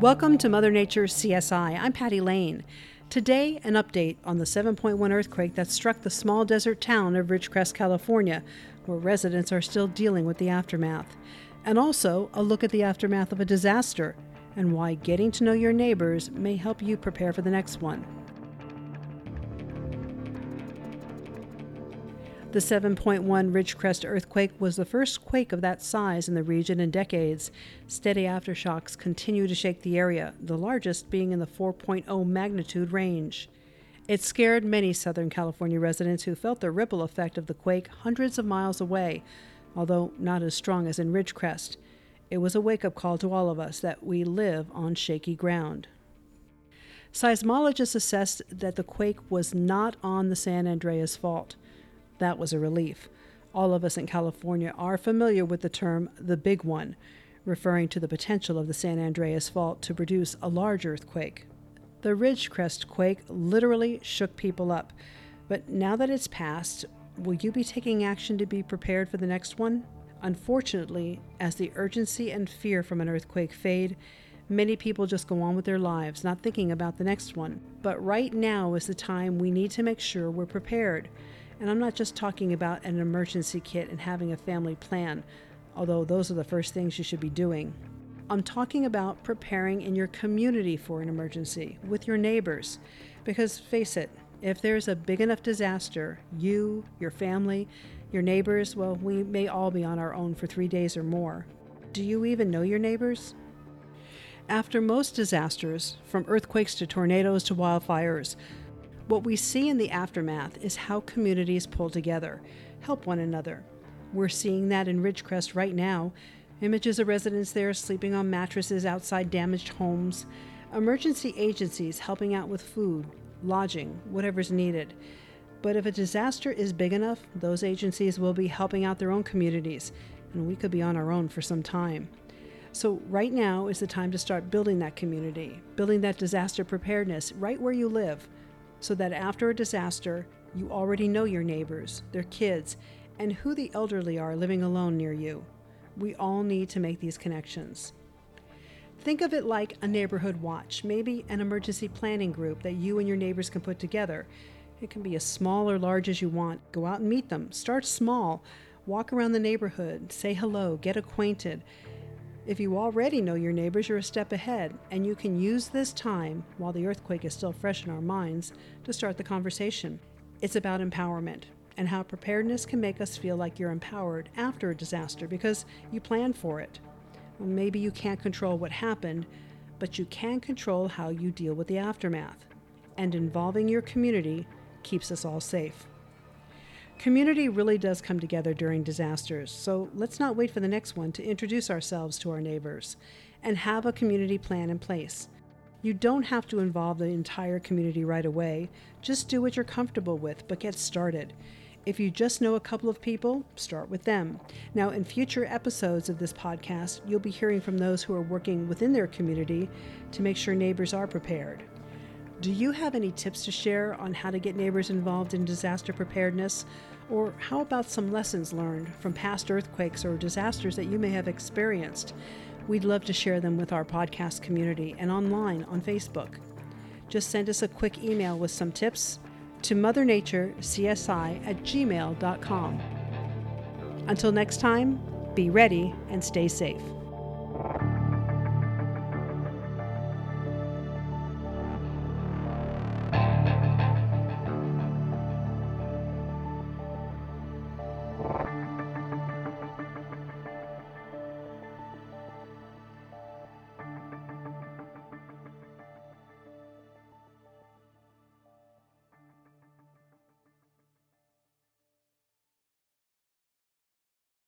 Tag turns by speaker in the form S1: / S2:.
S1: Welcome to Mother Nature's CSI. I'm Patty Lane. Today, an update on the 7.1 earthquake that struck the small desert town of Ridgecrest, California, where residents are still dealing with the aftermath. And also, a look at the aftermath of a disaster and why getting to know your neighbors may help you prepare for the next one. The 7.1 Ridgecrest earthquake was the first quake of that size in the region in decades. Steady aftershocks continue to shake the area, the largest being in the 4.0 magnitude range. It scared many Southern California residents who felt the ripple effect of the quake hundreds of miles away, although not as strong as in Ridgecrest. It was a wake up call to all of us that we live on shaky ground. Seismologists assessed that the quake was not on the San Andreas Fault. That was a relief. All of us in California are familiar with the term the big one, referring to the potential of the San Andreas Fault to produce a large earthquake. The Ridgecrest quake literally shook people up, but now that it's passed, will you be taking action to be prepared for the next one? Unfortunately, as the urgency and fear from an earthquake fade, many people just go on with their lives, not thinking about the next one. But right now is the time we need to make sure we're prepared. And I'm not just talking about an emergency kit and having a family plan, although those are the first things you should be doing. I'm talking about preparing in your community for an emergency with your neighbors. Because face it, if there's a big enough disaster, you, your family, your neighbors, well, we may all be on our own for three days or more. Do you even know your neighbors? After most disasters, from earthquakes to tornadoes to wildfires, what we see in the aftermath is how communities pull together, help one another. We're seeing that in Ridgecrest right now. Images of residents there sleeping on mattresses outside damaged homes, emergency agencies helping out with food, lodging, whatever's needed. But if a disaster is big enough, those agencies will be helping out their own communities, and we could be on our own for some time. So, right now is the time to start building that community, building that disaster preparedness right where you live so that after a disaster, you already know your neighbors, their kids, and who the elderly are living alone near you. We all need to make these connections. Think of it like a neighborhood watch, maybe an emergency planning group that you and your neighbors can put together. It can be as small or large as you want. Go out and meet them. Start small. Walk around the neighborhood, say hello, get acquainted, if you already know your neighbors, you're a step ahead, and you can use this time, while the earthquake is still fresh in our minds, to start the conversation. It's about empowerment and how preparedness can make us feel like you're empowered after a disaster because you planned for it. Well, maybe you can't control what happened, but you can control how you deal with the aftermath. And involving your community keeps us all safe. Community really does come together during disasters, so let's not wait for the next one to introduce ourselves to our neighbors and have a community plan in place. You don't have to involve the entire community right away, just do what you're comfortable with, but get started. If you just know a couple of people, start with them. Now, in future episodes of this podcast, you'll be hearing from those who are working within their community to make sure neighbors are prepared. Do you have any tips to share on how to get neighbors involved in disaster preparedness? Or how about some lessons learned from past earthquakes or disasters that you may have experienced? We'd love to share them with our podcast community and online on Facebook. Just send us a quick email with some tips to mothernaturecsi at gmail.com. Until next time, be ready and stay safe.